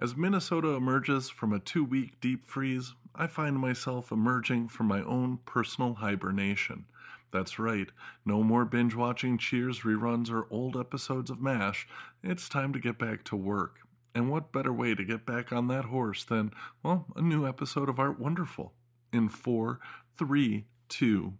As Minnesota emerges from a two week deep freeze, I find myself emerging from my own personal hibernation. That's right, no more binge watching Cheers reruns or old episodes of MASH. It's time to get back to work. And what better way to get back on that horse than, well, a new episode of Art Wonderful? In four, three, two,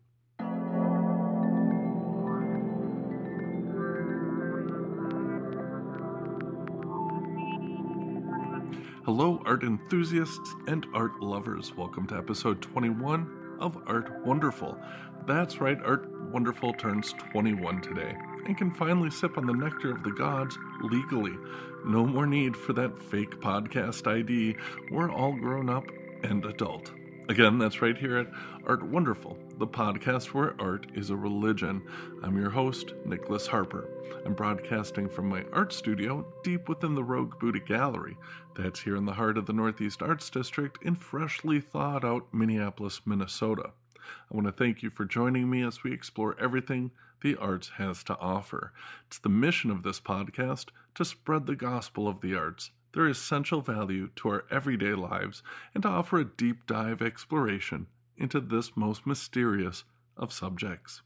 Hello, art enthusiasts and art lovers. Welcome to episode 21 of Art Wonderful. That's right, Art Wonderful turns 21 today and can finally sip on the nectar of the gods legally. No more need for that fake podcast ID. We're all grown up and adult. Again, that's right here at Art Wonderful, the podcast where art is a religion. I'm your host, Nicholas Harper. I'm broadcasting from my art studio deep within the Rogue Buddha Gallery. That's here in the heart of the Northeast Arts District in freshly thawed out Minneapolis, Minnesota. I want to thank you for joining me as we explore everything the arts has to offer. It's the mission of this podcast to spread the gospel of the arts their essential value to our everyday lives and to offer a deep dive exploration into this most mysterious of subjects.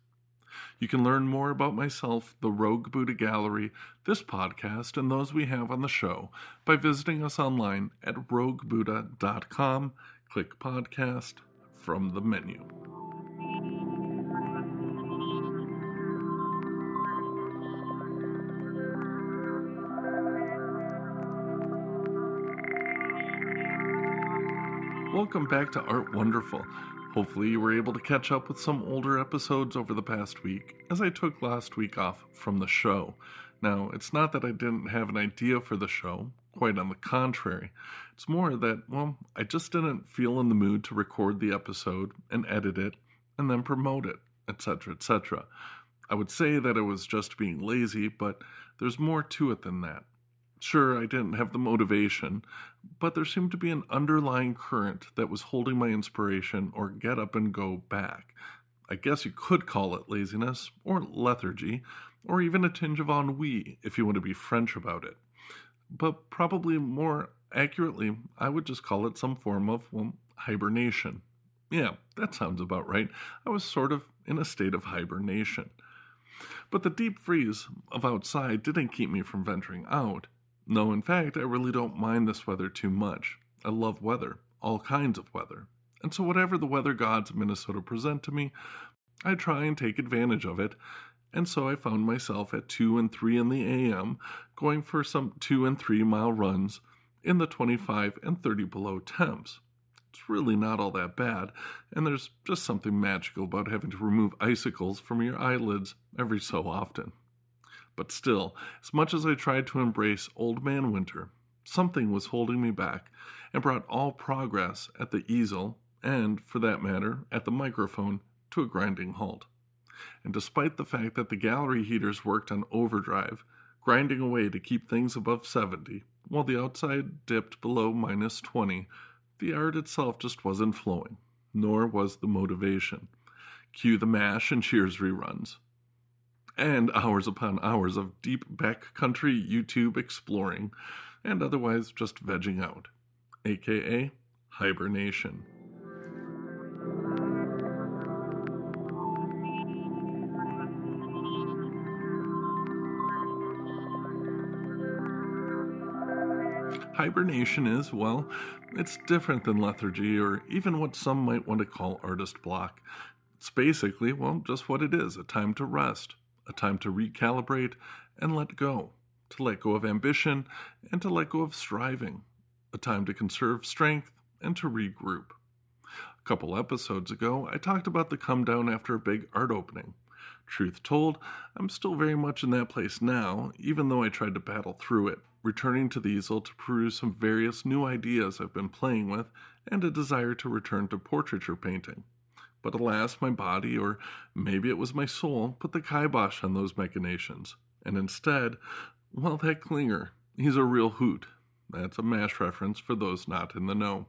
You can learn more about myself, the Rogue Buddha Gallery, this podcast, and those we have on the show by visiting us online at roguebuddha.com. Click podcast from the menu. Welcome back to Art Wonderful. Hopefully, you were able to catch up with some older episodes over the past week, as I took last week off from the show. Now, it's not that I didn't have an idea for the show, quite on the contrary. It's more that, well, I just didn't feel in the mood to record the episode and edit it and then promote it, etc., etc. I would say that it was just being lazy, but there's more to it than that. Sure, I didn't have the motivation, but there seemed to be an underlying current that was holding my inspiration or get up and go back. I guess you could call it laziness, or lethargy, or even a tinge of ennui if you want to be French about it. But probably more accurately, I would just call it some form of, well, hibernation. Yeah, that sounds about right. I was sort of in a state of hibernation. But the deep freeze of outside didn't keep me from venturing out. No, in fact, I really don't mind this weather too much. I love weather, all kinds of weather. And so, whatever the weather gods of Minnesota present to me, I try and take advantage of it. And so I found myself at 2 and 3 in the AM going for some 2 and 3 mile runs in the 25 and 30 below temps. It's really not all that bad, and there's just something magical about having to remove icicles from your eyelids every so often. But still, as much as I tried to embrace Old Man Winter, something was holding me back and brought all progress at the easel, and, for that matter, at the microphone, to a grinding halt. And despite the fact that the gallery heaters worked on overdrive, grinding away to keep things above 70, while the outside dipped below minus 20, the art itself just wasn't flowing, nor was the motivation. Cue the MASH and Cheers reruns and hours upon hours of deep backcountry YouTube exploring, and otherwise just vegging out, aka hibernation. Hibernation is, well, it's different than lethargy or even what some might want to call artist block. It's basically, well, just what it is a time to rest, a time to recalibrate and let go, to let go of ambition and to let go of striving, a time to conserve strength and to regroup. A couple episodes ago, I talked about the come down after a big art opening. Truth told, I'm still very much in that place now, even though I tried to battle through it, returning to the easel to peruse some various new ideas I've been playing with and a desire to return to portraiture painting. But alas, my body, or maybe it was my soul, put the kibosh on those machinations. And instead, well, that Klinger, he's a real hoot. That's a MASH reference for those not in the know.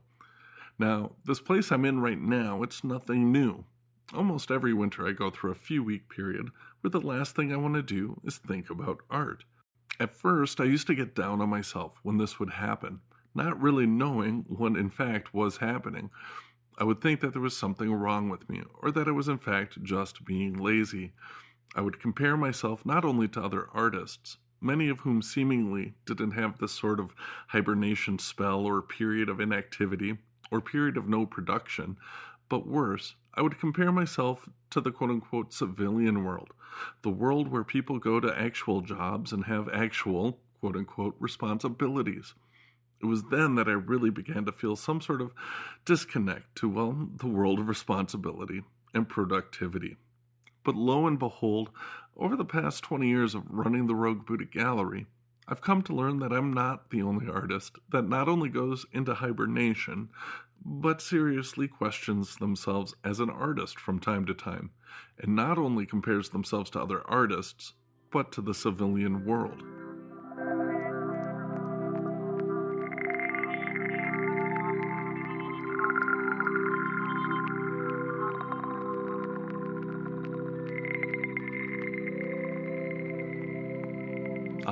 Now, this place I'm in right now, it's nothing new. Almost every winter I go through a few week period where the last thing I want to do is think about art. At first, I used to get down on myself when this would happen. not really knowing what in fact was happening. I would think that there was something wrong with me, or that I was in fact just being lazy. I would compare myself not only to other artists, many of whom seemingly didn't have this sort of hibernation spell or period of inactivity or period of no production, but worse, I would compare myself to the quote unquote civilian world, the world where people go to actual jobs and have actual quote unquote responsibilities. It was then that I really began to feel some sort of disconnect to, well, the world of responsibility and productivity. But lo and behold, over the past 20 years of running the Rogue Buddha Gallery, I've come to learn that I'm not the only artist that not only goes into hibernation, but seriously questions themselves as an artist from time to time, and not only compares themselves to other artists, but to the civilian world.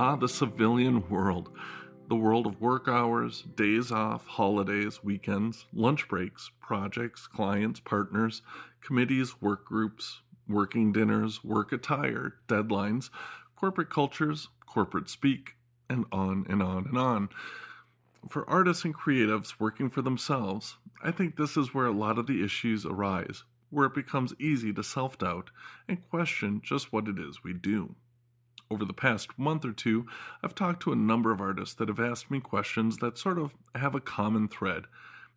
The civilian world. The world of work hours, days off, holidays, weekends, lunch breaks, projects, clients, partners, committees, work groups, working dinners, work attire, deadlines, corporate cultures, corporate speak, and on and on and on. For artists and creatives working for themselves, I think this is where a lot of the issues arise, where it becomes easy to self doubt and question just what it is we do. Over the past month or two, I've talked to a number of artists that have asked me questions that sort of have a common thread,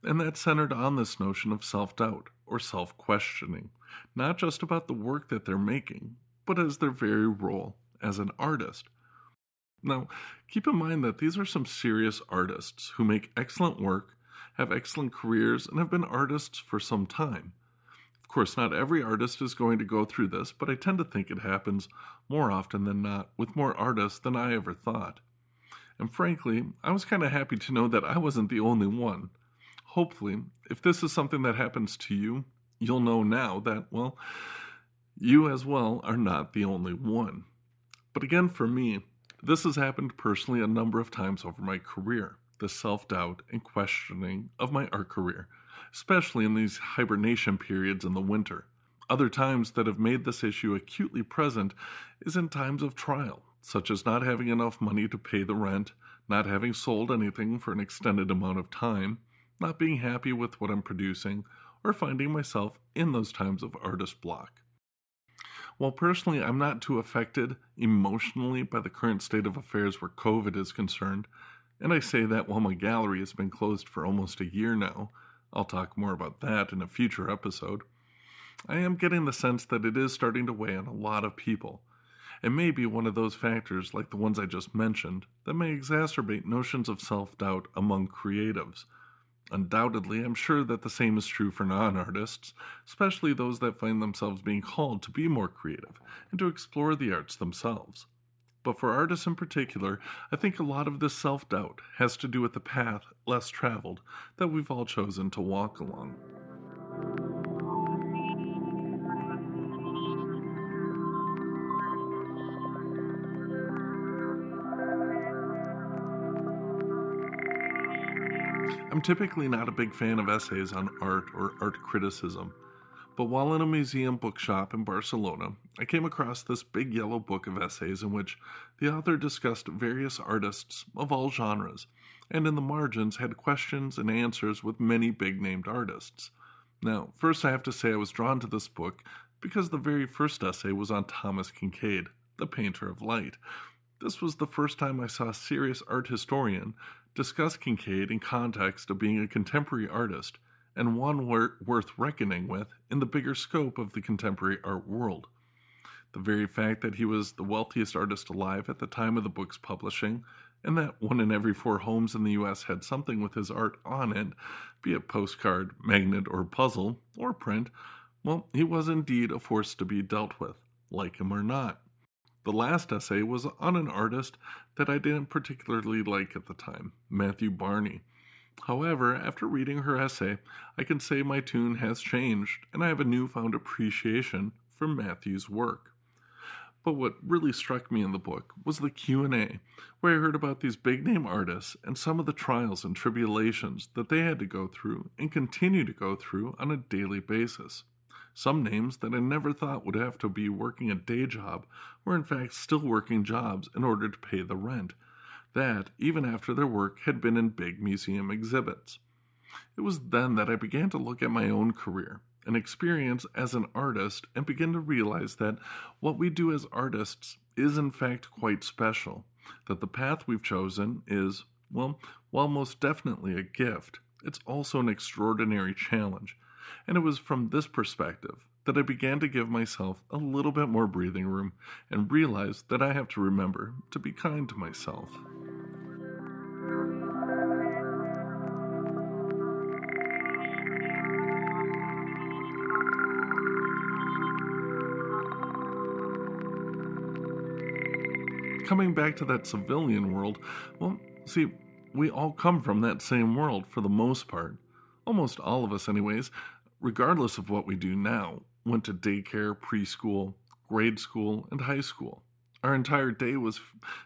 and that's centered on this notion of self doubt or self questioning, not just about the work that they're making, but as their very role as an artist. Now, keep in mind that these are some serious artists who make excellent work, have excellent careers, and have been artists for some time. Of course, not every artist is going to go through this, but I tend to think it happens more often than not with more artists than I ever thought. And frankly, I was kind of happy to know that I wasn't the only one. Hopefully, if this is something that happens to you, you'll know now that, well, you as well are not the only one. But again, for me, this has happened personally a number of times over my career the self doubt and questioning of my art career especially in these hibernation periods in the winter. Other times that have made this issue acutely present is in times of trial, such as not having enough money to pay the rent, not having sold anything for an extended amount of time, not being happy with what I'm producing, or finding myself in those times of artist block. While personally I'm not too affected emotionally by the current state of affairs where COVID is concerned, and I say that while my gallery has been closed for almost a year now, I'll talk more about that in a future episode. I am getting the sense that it is starting to weigh on a lot of people. It may be one of those factors, like the ones I just mentioned, that may exacerbate notions of self doubt among creatives. Undoubtedly, I'm sure that the same is true for non artists, especially those that find themselves being called to be more creative and to explore the arts themselves. But for artists in particular, I think a lot of this self doubt has to do with the path less traveled that we've all chosen to walk along. I'm typically not a big fan of essays on art or art criticism. But while in a museum bookshop in Barcelona, I came across this big yellow book of essays in which the author discussed various artists of all genres, and in the margins had questions and answers with many big named artists. Now, first I have to say I was drawn to this book because the very first essay was on Thomas Kinkade, the painter of light. This was the first time I saw a serious art historian discuss Kinkade in context of being a contemporary artist and one worth reckoning with in the bigger scope of the contemporary art world. The very fact that he was the wealthiest artist alive at the time of the book's publishing, and that one in every four homes in the US had something with his art on it, be it postcard, magnet, or puzzle, or print, well, he was indeed a force to be dealt with, like him or not. The last essay was on an artist that I didn't particularly like at the time, Matthew Barney. However, after reading her essay, I can say my tune has changed and I have a newfound appreciation for Matthew's work. But what really struck me in the book was the Q&A, where I heard about these big-name artists and some of the trials and tribulations that they had to go through and continue to go through on a daily basis. Some names that I never thought would have to be working a day job were in fact still working jobs in order to pay the rent. That, even after their work had been in big museum exhibits. It was then that I began to look at my own career and experience as an artist and begin to realize that what we do as artists is in fact quite special. That the path we've chosen is, well, while most definitely a gift, it's also an extraordinary challenge and it was from this perspective that I began to give myself a little bit more breathing room and realized that I have to remember to be kind to myself. Coming back to that civilian world, well, see, we all come from that same world for the most part. Almost all of us, anyways, regardless of what we do now, went to daycare, preschool, grade school, and high school. Our entire day was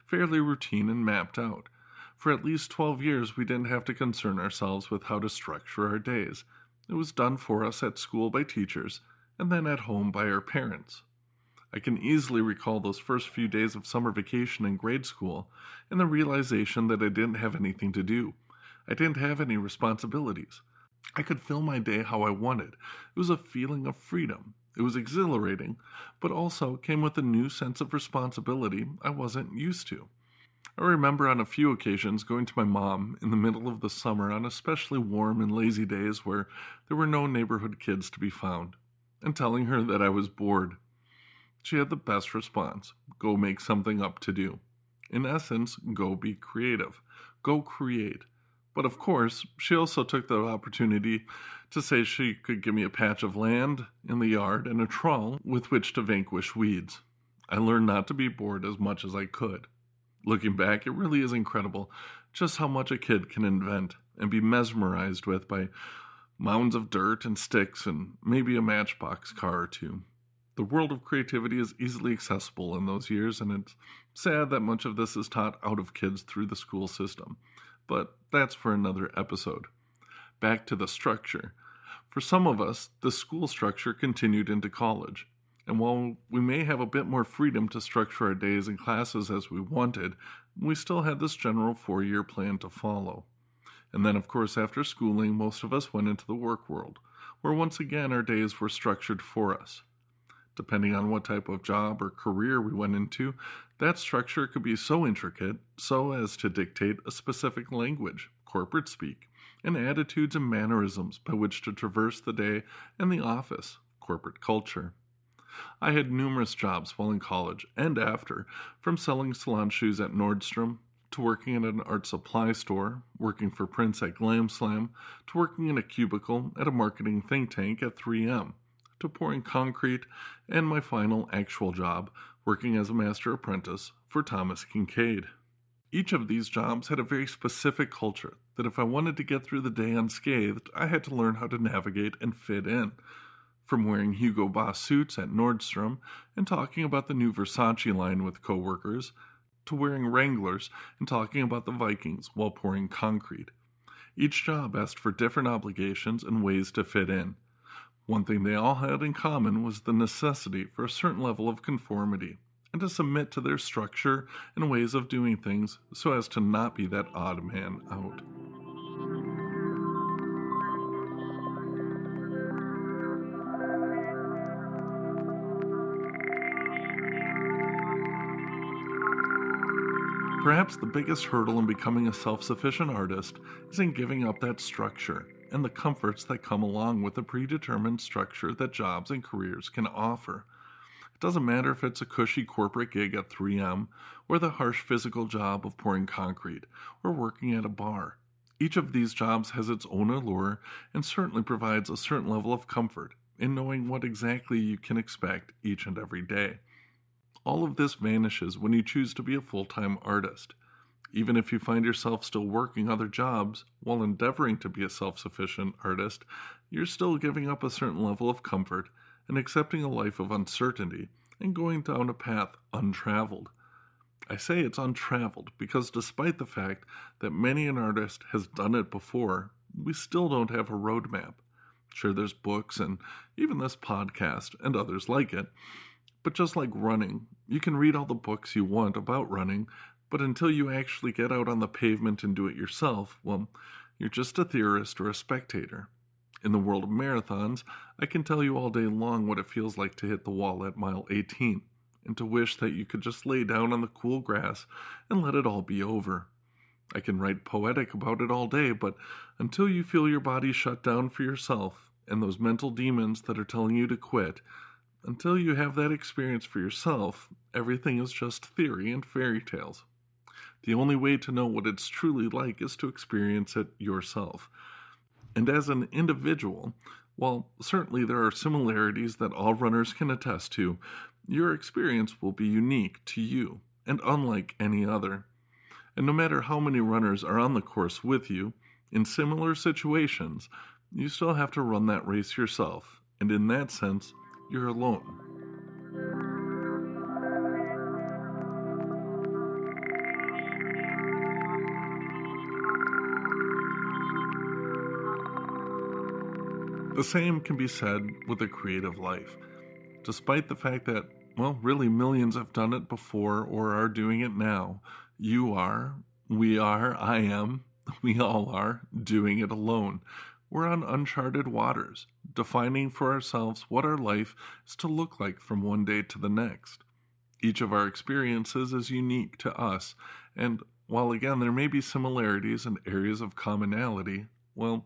fairly routine and mapped out. For at least 12 years, we didn't have to concern ourselves with how to structure our days. It was done for us at school by teachers, and then at home by our parents. I can easily recall those first few days of summer vacation in grade school and the realization that I didn't have anything to do. I didn't have any responsibilities. I could fill my day how I wanted. It was a feeling of freedom. It was exhilarating, but also came with a new sense of responsibility I wasn't used to. I remember on a few occasions going to my mom in the middle of the summer on especially warm and lazy days where there were no neighborhood kids to be found, and telling her that I was bored. She had the best response go make something up to do. In essence, go be creative. Go create. But of course, she also took the opportunity to say she could give me a patch of land in the yard and a trowel with which to vanquish weeds. I learned not to be bored as much as I could. Looking back, it really is incredible just how much a kid can invent and be mesmerized with by mounds of dirt and sticks and maybe a matchbox car or two. The world of creativity is easily accessible in those years, and it's sad that much of this is taught out of kids through the school system but that's for another episode. Back to the structure. For some of us, the school structure continued into college. And while we may have a bit more freedom to structure our days and classes as we wanted, we still had this general four year plan to follow. And then, of course, after schooling, most of us went into the work world, where once again our days were structured for us. Depending on what type of job or career we went into, that structure could be so intricate so as to dictate a specific language, corporate speak, and attitudes and mannerisms by which to traverse the day and the office, corporate culture. I had numerous jobs while in college and after, from selling salon shoes at Nordstrom to working in an art supply store, working for Prince at Glam Slam, to working in a cubicle at a marketing think tank at 3M, to pouring concrete, and my final actual job, working as a master apprentice for Thomas Kinkade. Each of these jobs had a very specific culture that if I wanted to get through the day unscathed, I had to learn how to navigate and fit in. From wearing Hugo Boss suits at Nordstrom and talking about the new Versace line with coworkers, to wearing Wranglers and talking about the Vikings while pouring concrete. Each job asked for different obligations and ways to fit in. One thing they all had in common was the necessity for a certain level of conformity and to submit to their structure and ways of doing things so as to not be that odd man out. Perhaps the biggest hurdle in becoming a self sufficient artist is in giving up that structure and the comforts that come along with the predetermined structure that jobs and careers can offer. It doesn't matter if it's a cushy corporate gig at 3M, or the harsh physical job of pouring concrete, or working at a bar. Each of these jobs has its own allure and certainly provides a certain level of comfort in knowing what exactly you can expect each and every day. All of this vanishes when you choose to be a full time artist. Even if you find yourself still working other jobs while endeavoring to be a self sufficient artist, you're still giving up a certain level of comfort and accepting a life of uncertainty and going down a path untraveled. I say it's untraveled because despite the fact that many an artist has done it before, we still don't have a roadmap. Sure, there's books and even this podcast and others like it. But just like running, you can read all the books you want about running, but until you actually get out on the pavement and do it yourself, well, you're just a theorist or a spectator. In the world of marathons, I can tell you all day long what it feels like to hit the wall at mile 18 and to wish that you could just lay down on the cool grass and let it all be over. I can write poetic about it all day, but until you feel your body shut down for yourself and those mental demons that are telling you to quit, until you have that experience for yourself, everything is just theory and fairy tales. The only way to know what it's truly like is to experience it yourself. And as an individual, while certainly there are similarities that all runners can attest to, your experience will be unique to you and unlike any other. And no matter how many runners are on the course with you, in similar situations, you still have to run that race yourself, and in that sense, you're alone. The same can be said with a creative life. Despite the fact that, well, really millions have done it before or are doing it now, you are, we are, I am, we all are doing it alone. We're on uncharted waters, defining for ourselves what our life is to look like from one day to the next. Each of our experiences is unique to us, and while again there may be similarities and areas of commonality, well,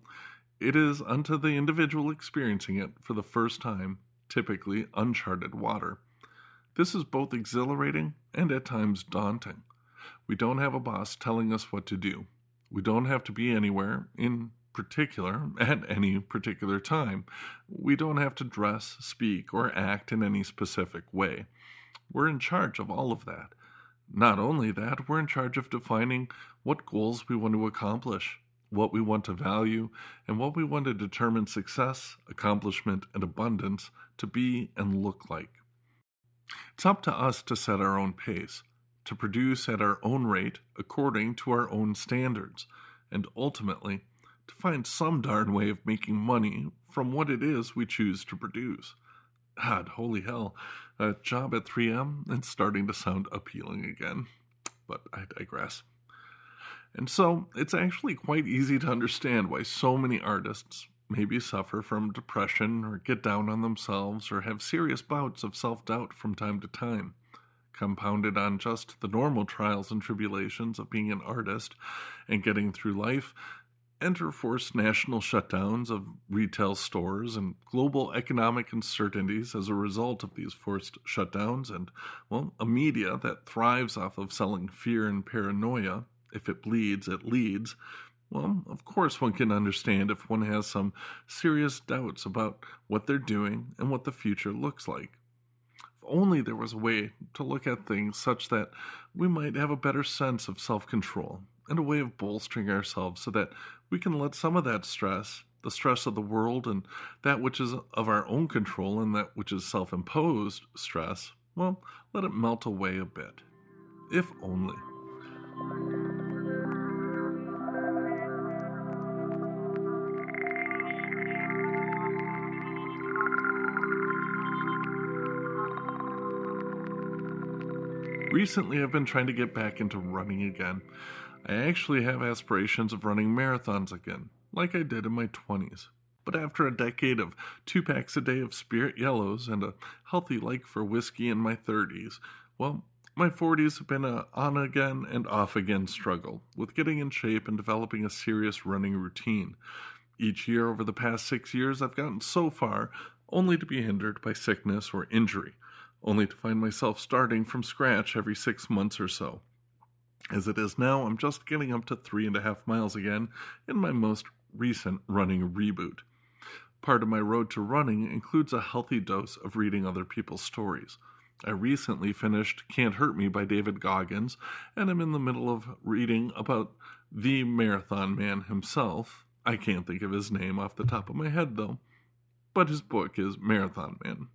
it is unto the individual experiencing it for the first time, typically uncharted water. This is both exhilarating and at times daunting. We don't have a boss telling us what to do. We don't have to be anywhere, in particular, at any particular time. We don't have to dress, speak, or act in any specific way. We're in charge of all of that. Not only that, we're in charge of defining what goals we want to accomplish, what we want to value, and what we want to determine success, accomplishment, and abundance to be and look like. It's up to us to set our own pace, to produce at our own rate according to our own standards, and ultimately to find some darn way of making money from what it is we choose to produce. God, holy hell, a job at 3M and starting to sound appealing again. But I digress. And so it's actually quite easy to understand why so many artists maybe suffer from depression or get down on themselves or have serious bouts of self doubt from time to time, compounded on just the normal trials and tribulations of being an artist and getting through life. Enter forced national shutdowns of retail stores and global economic uncertainties as a result of these forced shutdowns, and, well, a media that thrives off of selling fear and paranoia if it bleeds, it leads. Well, of course, one can understand if one has some serious doubts about what they're doing and what the future looks like. If only there was a way to look at things such that we might have a better sense of self control and a way of bolstering ourselves so that we can let some of that stress, the stress of the world, and that which is of our own control and that which is self imposed stress, well, let it melt away a bit. If only. Recently, I've been trying to get back into running again. I actually have aspirations of running marathons again, like I did in my 20s. But after a decade of two packs a day of spirit yellows and a healthy like for whiskey in my 30s, well, my 40s have been a on again and off again struggle with getting in shape and developing a serious running routine. Each year over the past six years, I've gotten so far only to be hindered by sickness or injury only to find myself starting from scratch every six months or so. As it is now, I'm just getting up to three and a half miles again in my most recent running reboot. Part of my road to running includes a healthy dose of reading other people's stories. I recently finished Can't Hurt Me by David Goggins, and I'm in the middle of reading about the marathon man himself. I can't think of his name off the top of my head, though. But his book is Marathon Man,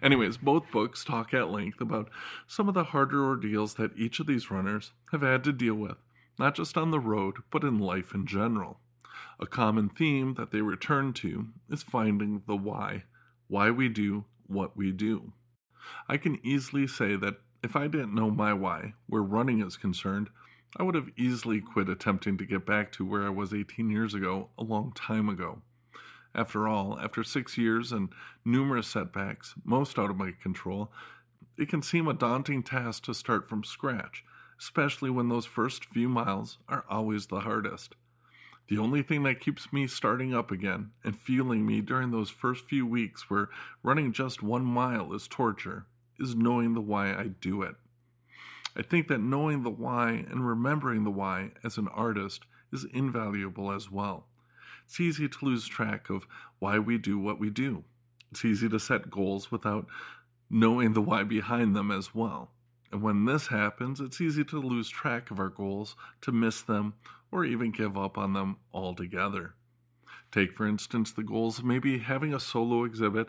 Anyways, both books talk at length about some of the harder ordeals that each of these runners have had to deal with, not just on the road, but in life in general. A common theme that they return to is finding the why, why we do what we do. I can easily say that if I didn't know my why, where running is concerned, I would have easily quit attempting to get back to where I was 18 years ago, a long time ago. After all, after six years and numerous setbacks, most out of my control, it can seem a daunting task to start from scratch, especially when those first few miles are always the hardest. The only thing that keeps me starting up again and fueling me during those first few weeks where running just one mile is torture is knowing the why I do it. I think that knowing the why and remembering the why as an artist is invaluable as well. It's easy to lose track of why we do what we do. It's easy to set goals without knowing the why behind them as well. And when this happens, it's easy to lose track of our goals, to miss them, or even give up on them altogether. Take, for instance, the goals of maybe having a solo exhibit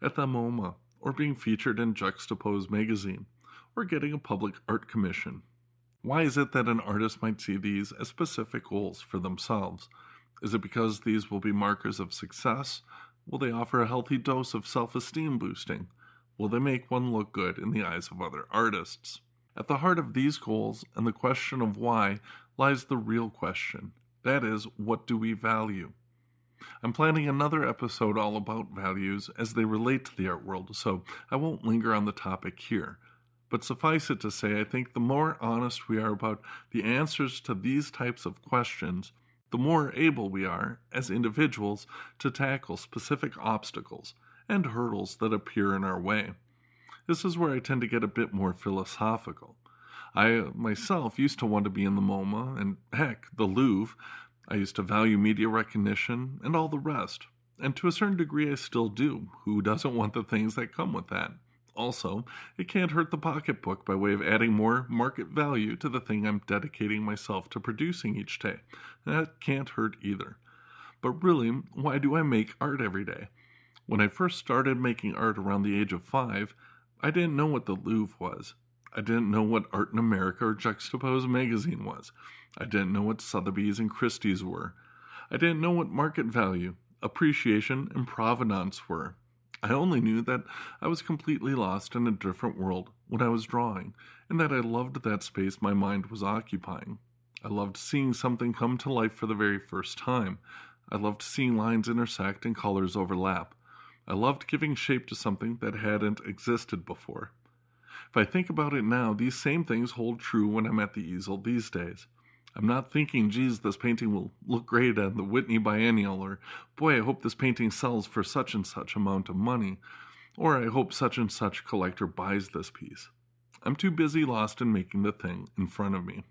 at the MoMA, or being featured in Juxtapose magazine, or getting a public art commission. Why is it that an artist might see these as specific goals for themselves? Is it because these will be markers of success? Will they offer a healthy dose of self esteem boosting? Will they make one look good in the eyes of other artists? At the heart of these goals and the question of why lies the real question. That is, what do we value? I'm planning another episode all about values as they relate to the art world, so I won't linger on the topic here. But suffice it to say, I think the more honest we are about the answers to these types of questions, the more able we are as individuals to tackle specific obstacles and hurdles that appear in our way. This is where I tend to get a bit more philosophical. I myself used to want to be in the MoMA and, heck, the Louvre. I used to value media recognition and all the rest. And to a certain degree, I still do. Who doesn't want the things that come with that? Also, it can't hurt the pocketbook by way of adding more market value to the thing I'm dedicating myself to producing each day. That can't hurt either. But really, why do I make art every day? When I first started making art around the age of five, I didn't know what the Louvre was. I didn't know what Art in America or Juxtapose magazine was. I didn't know what Sotheby's and Christie's were. I didn't know what market value, appreciation, and provenance were. I only knew that I was completely lost in a different world when I was drawing, and that I loved that space my mind was occupying. I loved seeing something come to life for the very first time. I loved seeing lines intersect and colors overlap. I loved giving shape to something that hadn't existed before. If I think about it now, these same things hold true when I'm at the easel these days. I'm not thinking, geez, this painting will look great at the Whitney Biennial, or boy, I hope this painting sells for such and such amount of money, or I hope such and such collector buys this piece. I'm too busy lost in making the thing in front of me.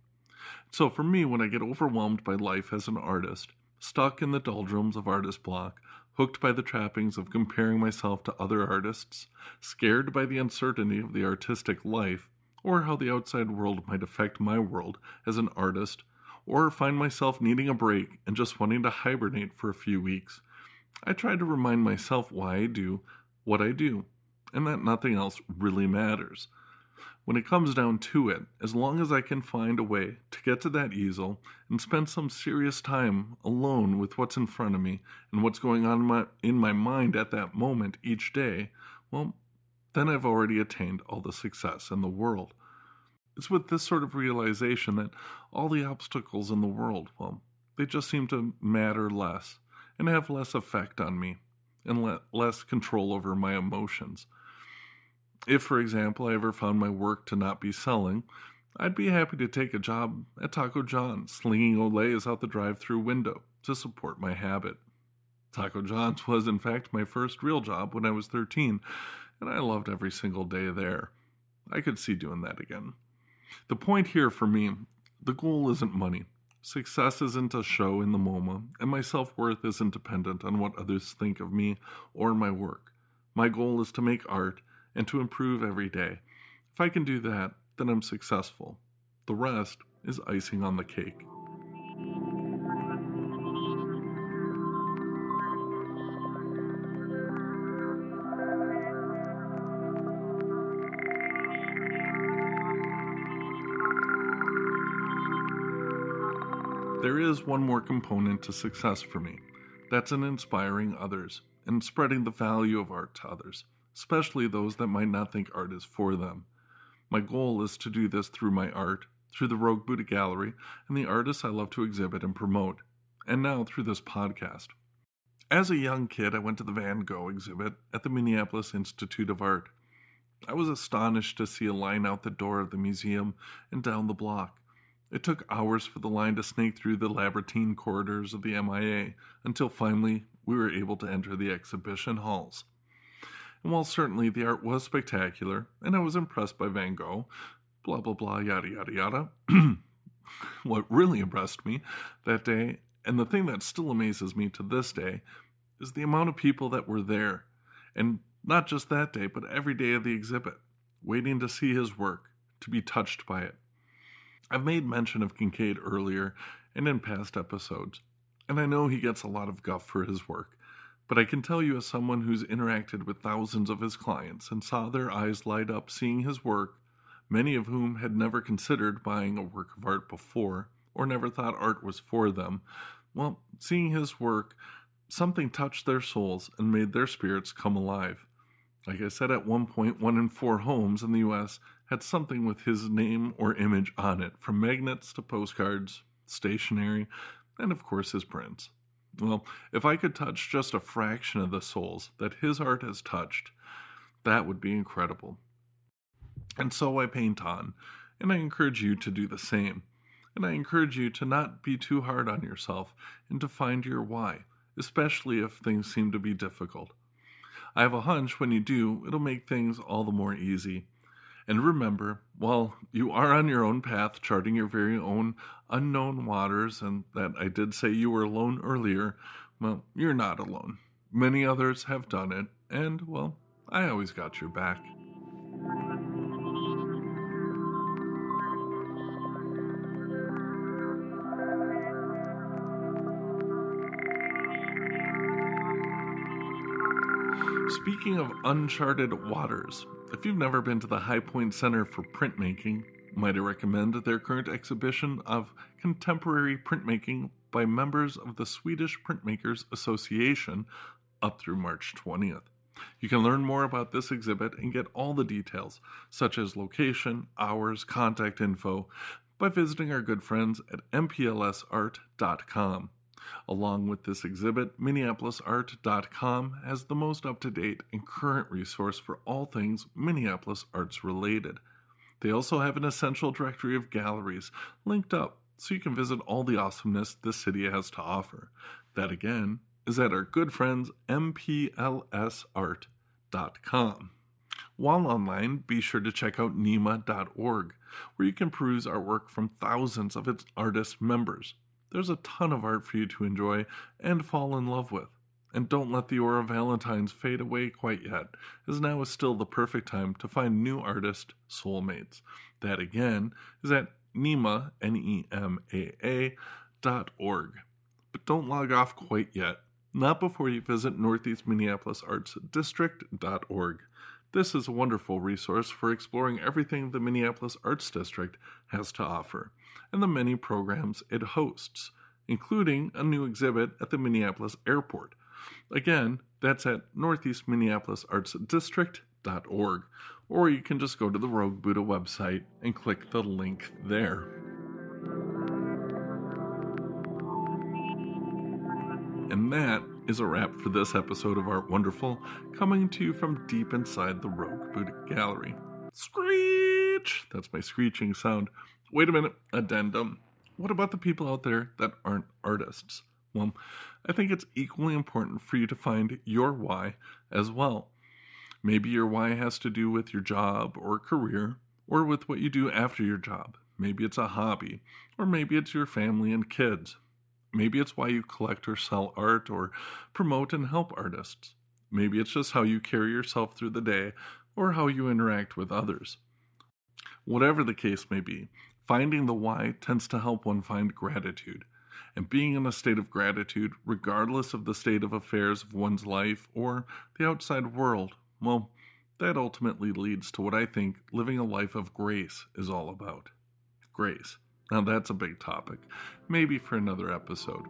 So for me, when I get overwhelmed by life as an artist, stuck in the doldrums of artist block, hooked by the trappings of comparing myself to other artists, scared by the uncertainty of the artistic life, or how the outside world might affect my world as an artist, or find myself needing a break and just wanting to hibernate for a few weeks, I try to remind myself why I do what I do, and that nothing else really matters. When it comes down to it, as long as I can find a way to get to that easel and spend some serious time alone with what's in front of me and what's going on in my, in my mind at that moment each day, well, then I've already attained all the success in the world. It's with this sort of realization that all the obstacles in the world, well, they just seem to matter less and have less effect on me and le- less control over my emotions. If, for example, I ever found my work to not be selling, I'd be happy to take a job at Taco John's, slinging Olés out the drive through window to support my habit. Taco John's was, in fact, my first real job when I was 13, and I loved every single day there. I could see doing that again. The point here for me, the goal isn't money. Success isn't a show in the MoMA, and my self worth isn't dependent on what others think of me or my work. My goal is to make art and to improve every day. If I can do that, then I'm successful. The rest is icing on the cake. There is one more component to success for me that's in inspiring others and spreading the value of art to others especially those that might not think art is for them. My goal is to do this through my art, through the Rogue Buddha Gallery, and the artists I love to exhibit and promote, and now through this podcast. As a young kid, I went to the Van Gogh exhibit at the Minneapolis Institute of Art. I was astonished to see a line out the door of the museum and down the block. It took hours for the line to snake through the labyrinthine corridors of the MIA until finally we were able to enter the exhibition halls. And while certainly the art was spectacular, and I was impressed by Van Gogh, blah blah blah, yada yada yada, what really impressed me that day, and the thing that still amazes me to this day, is the amount of people that were there. And not just that day, but every day of the exhibit, waiting to see his work, to be touched by it. I've made mention of Kinkade earlier and in past episodes, and I know he gets a lot of guff for his work, but I can tell you, as someone who's interacted with thousands of his clients and saw their eyes light up seeing his work, many of whom had never considered buying a work of art before or never thought art was for them, well, seeing his work, something touched their souls and made their spirits come alive. Like I said, at one point, one in four homes in the US had something with his name or image on it, from magnets to postcards, stationery, and of course his prints. Well, if I could touch just a fraction of the souls that his art has touched, that would be incredible. And so I paint on, and I encourage you to do the same. And I encourage you to not be too hard on yourself and to find your why, especially if things seem to be difficult. I have a hunch when you do, it'll make things all the more easy. And remember, while you are on your own path, charting your very own unknown waters, and that I did say you were alone earlier, well, you're not alone. Many others have done it, and, well, I always got your back. Speaking of uncharted waters, if you've never been to the Highpoint Center for Printmaking, might I recommend their current exhibition of contemporary printmaking by members of the Swedish Printmakers Association up through March 20th. You can learn more about this exhibit and get all the details, such as location, hours, contact info, by visiting our good friends at mplsart.com. Along with this exhibit, MinneapolisArt.com has the most up to date and current resource for all things Minneapolis arts related. They also have an essential directory of galleries linked up so you can visit all the awesomeness this city has to offer. That again is at our good friends MPLSArt.com. While online, be sure to check out NEMAA.org, where you can peruse our work from thousands of its artist members. There's a ton of art for you to enjoy and fall in love with. And don't let the aura of Valentine's fade away quite yet, as now is still the perfect time to find new artist soulmates. That again is at NEMAA, N-E-M-A-A, dot org. But don't log off quite yet, not before you visit Northeast Minneapolis Arts District.org. This is a wonderful resource for exploring everything the Minneapolis Arts District has to offer and the many programs it hosts, including a new exhibit at the Minneapolis Airport. Again, that's at Northeast Minneapolis Arts or you can just go to the Rogue Buddha website and click the link there. And that is a wrap for this episode of Art Wonderful, coming to you from deep inside the Rogue Buddha Gallery. Screech! That's my screeching sound. Wait a minute, addendum. What about the people out there that aren't artists? Well, I think it's equally important for you to find your why as well. Maybe your why has to do with your job or career, or with what you do after your job. Maybe it's a hobby, or maybe it's your family and kids. Maybe it's why you collect or sell art or promote and help artists. Maybe it's just how you carry yourself through the day or how you interact with others. Whatever the case may be, Finding the why tends to help one find gratitude. And being in a state of gratitude, regardless of the state of affairs of one's life or the outside world, well, that ultimately leads to what I think living a life of grace is all about. Grace. Now, that's a big topic, maybe for another episode.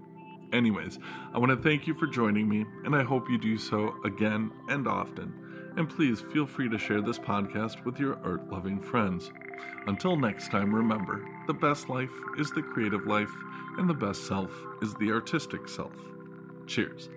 Anyways, I want to thank you for joining me, and I hope you do so again and often. And please feel free to share this podcast with your art loving friends. Until next time, remember the best life is the creative life, and the best self is the artistic self. Cheers.